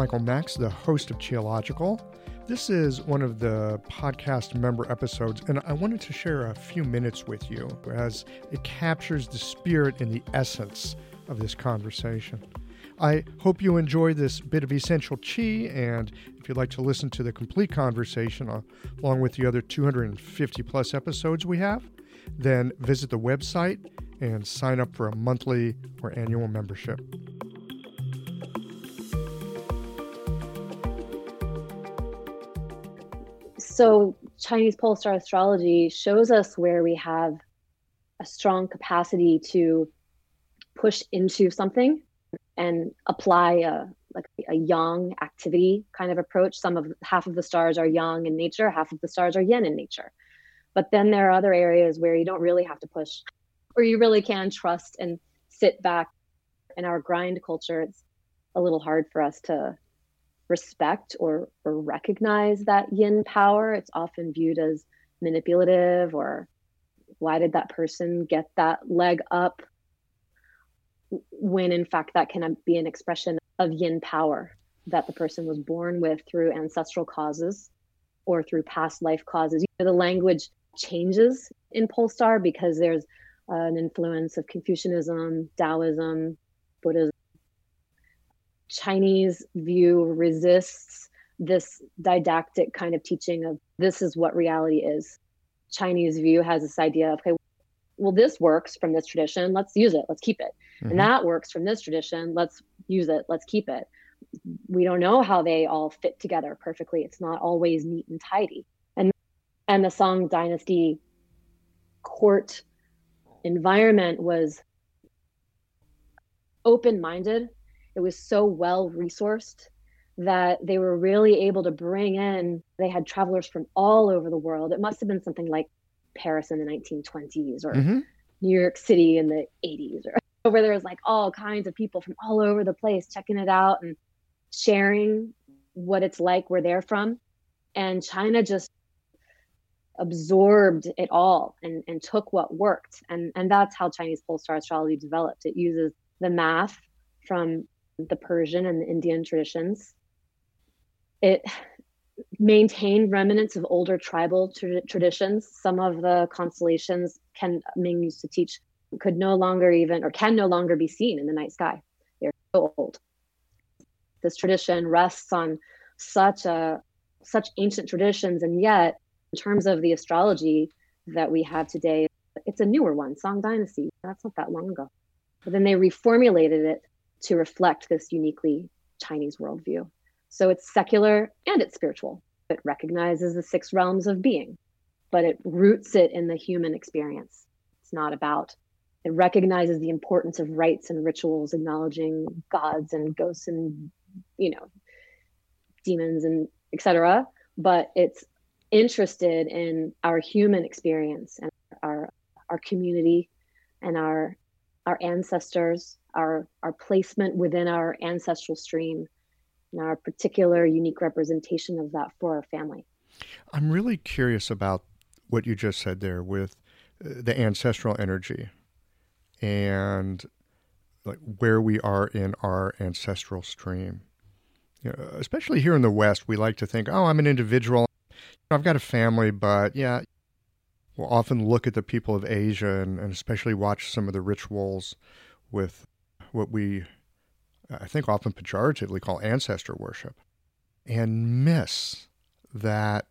Michael Max, the host of Qiological. This is one of the podcast member episodes, and I wanted to share a few minutes with you as it captures the spirit and the essence of this conversation. I hope you enjoy this bit of essential qi, and if you'd like to listen to the complete conversation uh, along with the other 250 plus episodes we have, then visit the website and sign up for a monthly or annual membership. So, Chinese pole star astrology shows us where we have a strong capacity to push into something and apply a like a yang activity kind of approach. Some of half of the stars are yang in nature, half of the stars are yin in nature. But then there are other areas where you don't really have to push, or you really can trust and sit back. In our grind culture, it's a little hard for us to respect or, or recognize that yin power. It's often viewed as manipulative or why did that person get that leg up? When in fact, that can be an expression of yin power that the person was born with through ancestral causes or through past life causes. You know, the language changes in Polestar because there's an influence of Confucianism, Taoism, Buddhism, Chinese view resists this didactic kind of teaching of this is what reality is. Chinese view has this idea of, okay, well, this works from this tradition, let's use it, let's keep it. Mm-hmm. And that works from this tradition, let's use it, let's keep it. We don't know how they all fit together perfectly. It's not always neat and tidy. And and the Song Dynasty court environment was open-minded it was so well resourced that they were really able to bring in they had travelers from all over the world. It must have been something like paris in the 1920s or mm-hmm. new york city in the 80s or where there was like all kinds of people from all over the place checking it out and sharing what it's like where they're from. And china just absorbed it all and, and took what worked. And and that's how chinese pole star astrology developed. It uses the math from the Persian and the Indian traditions. It maintained remnants of older tribal tra- traditions. Some of the constellations Ken Ming used to teach could no longer even or can no longer be seen in the night sky. They're so old. This tradition rests on such a such ancient traditions, and yet, in terms of the astrology that we have today, it's a newer one, Song Dynasty. That's not that long ago. But then they reformulated it to reflect this uniquely Chinese worldview. So it's secular and it's spiritual. It recognizes the six realms of being, but it roots it in the human experience. It's not about, it recognizes the importance of rites and rituals, acknowledging gods and ghosts and, you know, demons and etc. But it's interested in our human experience and our our community and our our ancestors our our placement within our ancestral stream and our particular unique representation of that for our family. I'm really curious about what you just said there with uh, the ancestral energy and like where we are in our ancestral stream. You know, especially here in the West, we like to think, "Oh, I'm an individual. I've got a family, but yeah." We'll often look at the people of Asia and, and especially watch some of the rituals with what we, I think, often pejoratively call ancestor worship, and miss that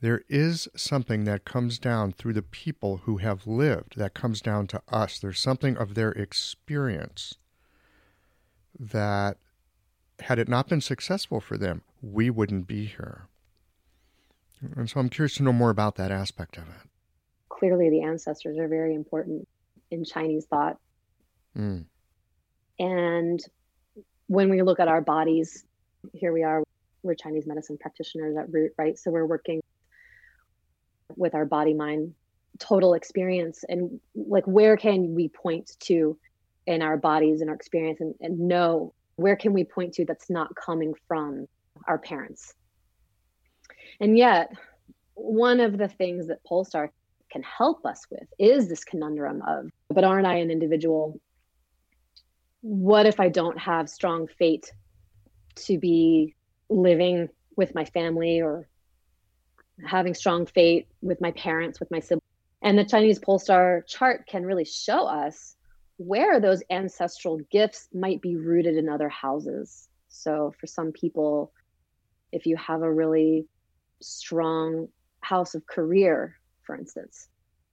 there is something that comes down through the people who have lived, that comes down to us. There's something of their experience that, had it not been successful for them, we wouldn't be here. And so I'm curious to know more about that aspect of it. Clearly, the ancestors are very important in Chinese thought. Mm. And when we look at our bodies, here we are, we're Chinese medicine practitioners at root, right? So we're working with our body mind total experience. And like where can we point to in our bodies and our experience? And, and know where can we point to that's not coming from our parents? And yet one of the things that polestar can help us with is this conundrum of but aren't i an individual what if I don't have strong fate to be living with my family or having strong fate with my parents, with my siblings. And the Chinese pole star chart can really show us where those ancestral gifts might be rooted in other houses. So for some people, if you have a really strong house of career, for instance,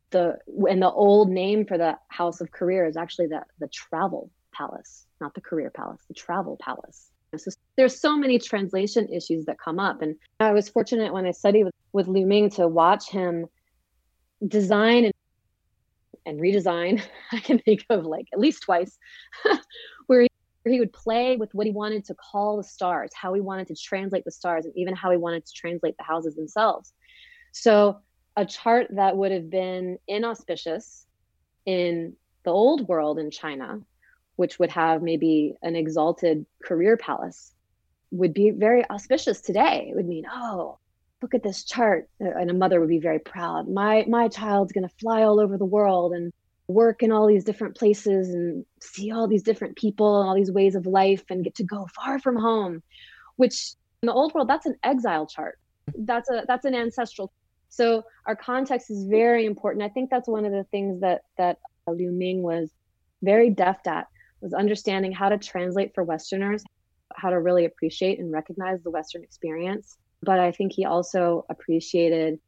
the and the old name for the house of career is actually the the travel palace, not the career palace, the travel palace. So there's so many translation issues that come up. And I was fortunate when I studied with, with Liu Ming to watch him design and, and redesign. I can think of like at least twice where, he, where he would play with what he wanted to call the stars, how he wanted to translate the stars, and even how he wanted to translate the houses themselves. So a chart that would have been inauspicious in the old world in China which would have maybe an exalted career palace, would be very auspicious today. It would mean, oh, look at this chart. Uh, and a mother would be very proud. My my child's gonna fly all over the world and work in all these different places and see all these different people and all these ways of life and get to go far from home, which in the old world, that's an exile chart. That's a that's an ancestral. So our context is very important. I think that's one of the things that that Liu Ming was very deft at was understanding how to translate for Westerners, how to really appreciate and recognize the Western experience. But I think he also appreciated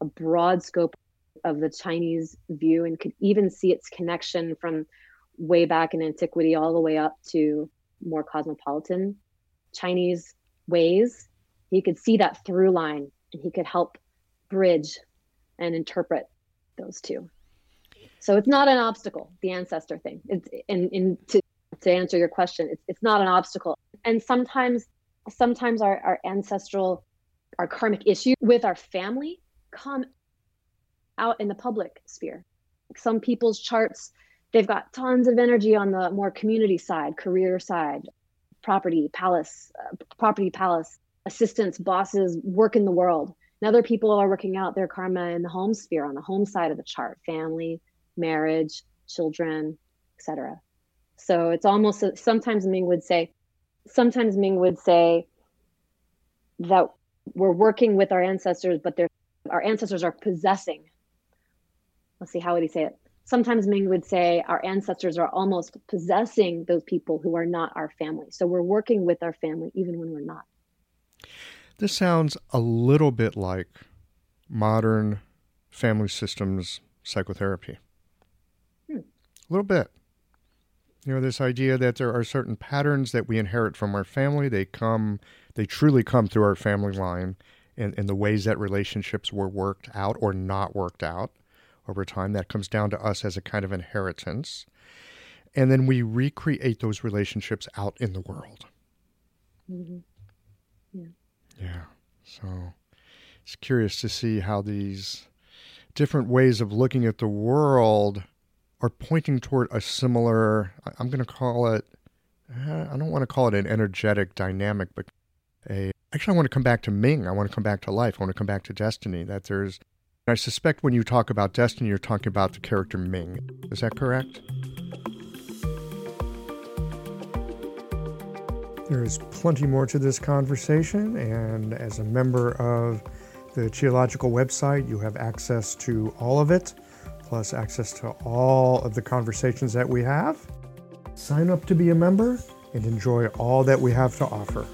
a broad scope of the Chinese view and could even see its connection from way back in antiquity all the way up to more cosmopolitan Chinese ways. He could see that through line and he could help bridge and interpret those two. So it's not an obstacle, the ancestor thing. It's in, in to, to answer your question, it's, it's not an obstacle. And sometimes sometimes our, our ancestral, our karmic issue with our family come out in the public sphere. Some people's charts, they've got tons of energy on the more community side, career side, property, palace, uh, property, palace, assistants, bosses, work in the world. And other people are working out their karma in the home sphere on the home side of the chart, family, marriage, children, etc. So it's almost sometimes Ming would say, sometimes Ming would say that we're working with our ancestors, but our ancestors are possessing. Let's see, how would he say it? Sometimes Ming would say our ancestors are almost possessing those people who are not our family. So we're working with our family even when we're not. This sounds a little bit like modern family systems psychotherapy. Hmm. A little bit. You know, this idea that there are certain patterns that we inherit from our family. They come, they truly come through our family line and, and the ways that relationships were worked out or not worked out over time. That comes down to us as a kind of inheritance. And then we recreate those relationships out in the world. Mm-hmm. Yeah. Yeah. So it's curious to see how these different ways of looking at the world are pointing toward a similar, I'm going to call it, uh, I don't want to call it an energetic dynamic, but a, actually, I want to come back to Ming. I want to come back to life. I want to come back to destiny. That there's, I suspect when you talk about destiny, you're talking about the character Ming. Is that correct? There's plenty more to this conversation, and as a member of the Qiological website, you have access to all of it plus access to all of the conversations that we have. Sign up to be a member and enjoy all that we have to offer.